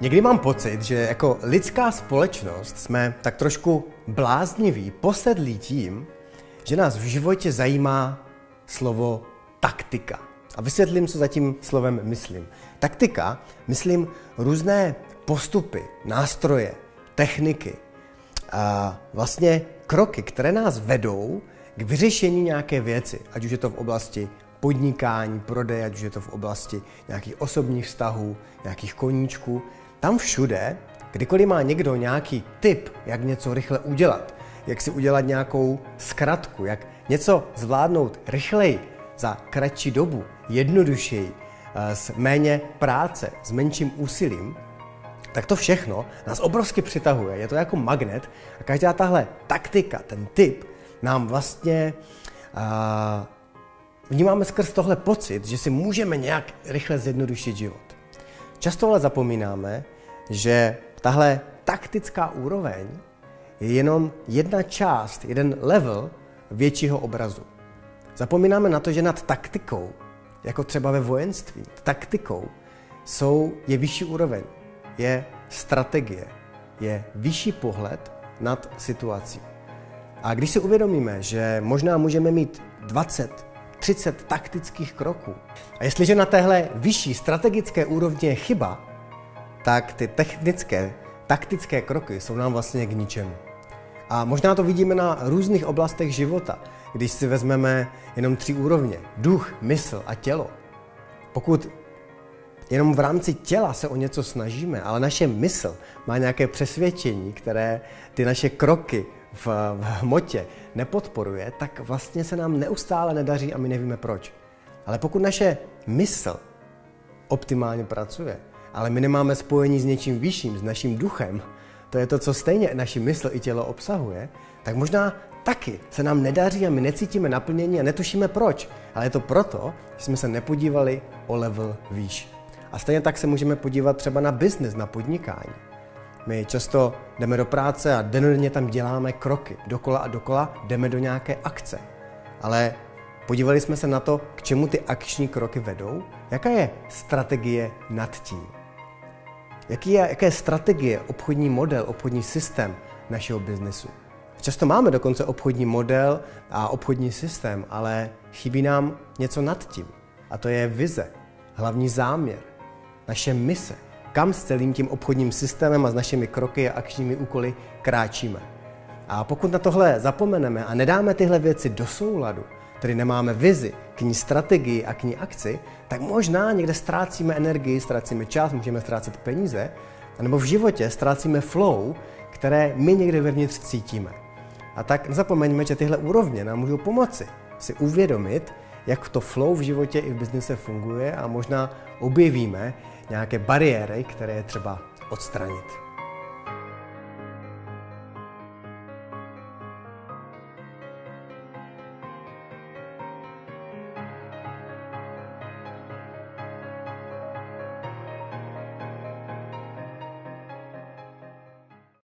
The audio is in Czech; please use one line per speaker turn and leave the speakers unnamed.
Někdy mám pocit, že jako lidská společnost jsme tak trošku blázniví, posedlí tím, že nás v životě zajímá slovo taktika. A vysvětlím, co za tím slovem myslím. Taktika, myslím různé postupy, nástroje, techniky a vlastně kroky, které nás vedou k vyřešení nějaké věci, ať už je to v oblasti podnikání, prodeje, ať už je to v oblasti nějakých osobních vztahů, nějakých koníčků. Tam všude, kdykoliv má někdo nějaký tip, jak něco rychle udělat, jak si udělat nějakou zkratku, jak něco zvládnout rychleji, za kratší dobu, jednodušeji, eh, s méně práce, s menším úsilím, tak to všechno nás obrovsky přitahuje. Je to jako magnet a každá tahle taktika, ten typ, nám vlastně uh, vnímáme skrz tohle pocit, že si můžeme nějak rychle zjednodušit život. Často ale zapomínáme, že tahle taktická úroveň je jenom jedna část, jeden level většího obrazu. Zapomínáme na to, že nad taktikou, jako třeba ve vojenství, taktikou jsou, je vyšší úroveň, je strategie, je vyšší pohled nad situací. A když si uvědomíme, že možná můžeme mít 20, 30 taktických kroků, a jestliže na téhle vyšší strategické úrovni je chyba, tak ty technické, taktické kroky jsou nám vlastně k ničemu. A možná to vidíme na různých oblastech života, když si vezmeme jenom tři úrovně. Duch, mysl a tělo. Pokud jenom v rámci těla se o něco snažíme, ale naše mysl má nějaké přesvědčení, které ty naše kroky v, v hmotě nepodporuje, tak vlastně se nám neustále nedaří a my nevíme proč. Ale pokud naše mysl optimálně pracuje, ale my nemáme spojení s něčím vyšším, s naším duchem, to je to, co stejně naši mysl i tělo obsahuje, tak možná taky se nám nedaří a my necítíme naplnění a netušíme proč. Ale je to proto, že jsme se nepodívali o level výš. A stejně tak se můžeme podívat třeba na biznis, na podnikání. My často jdeme do práce a denně tam děláme kroky. Dokola a dokola jdeme do nějaké akce. Ale podívali jsme se na to, k čemu ty akční kroky vedou? Jaká je strategie nad tím? Jaký je, jaká je strategie, obchodní model, obchodní systém našeho biznesu? Často máme dokonce obchodní model a obchodní systém, ale chybí nám něco nad tím. A to je vize, hlavní záměr, naše mise. Kam s celým tím obchodním systémem a s našimi kroky a akčními úkoly kráčíme. A pokud na tohle zapomeneme a nedáme tyhle věci do souladu, tedy nemáme vizi, k ní strategii a k ní akci, tak možná někde ztrácíme energii, ztrácíme čas, můžeme ztrácet peníze, nebo v životě ztrácíme flow, které my někde vevnitř cítíme. A tak nezapomeňme, že tyhle úrovně nám můžou pomoci si uvědomit, jak to flow v životě i v biznise funguje a možná objevíme nějaké bariéry, které je třeba odstranit.